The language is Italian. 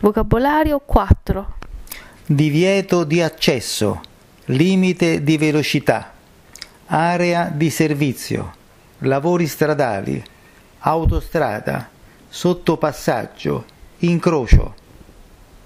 Vocabolario 4. Divieto di accesso, limite di velocità, area di servizio, lavori stradali, autostrada, sottopassaggio, incrocio.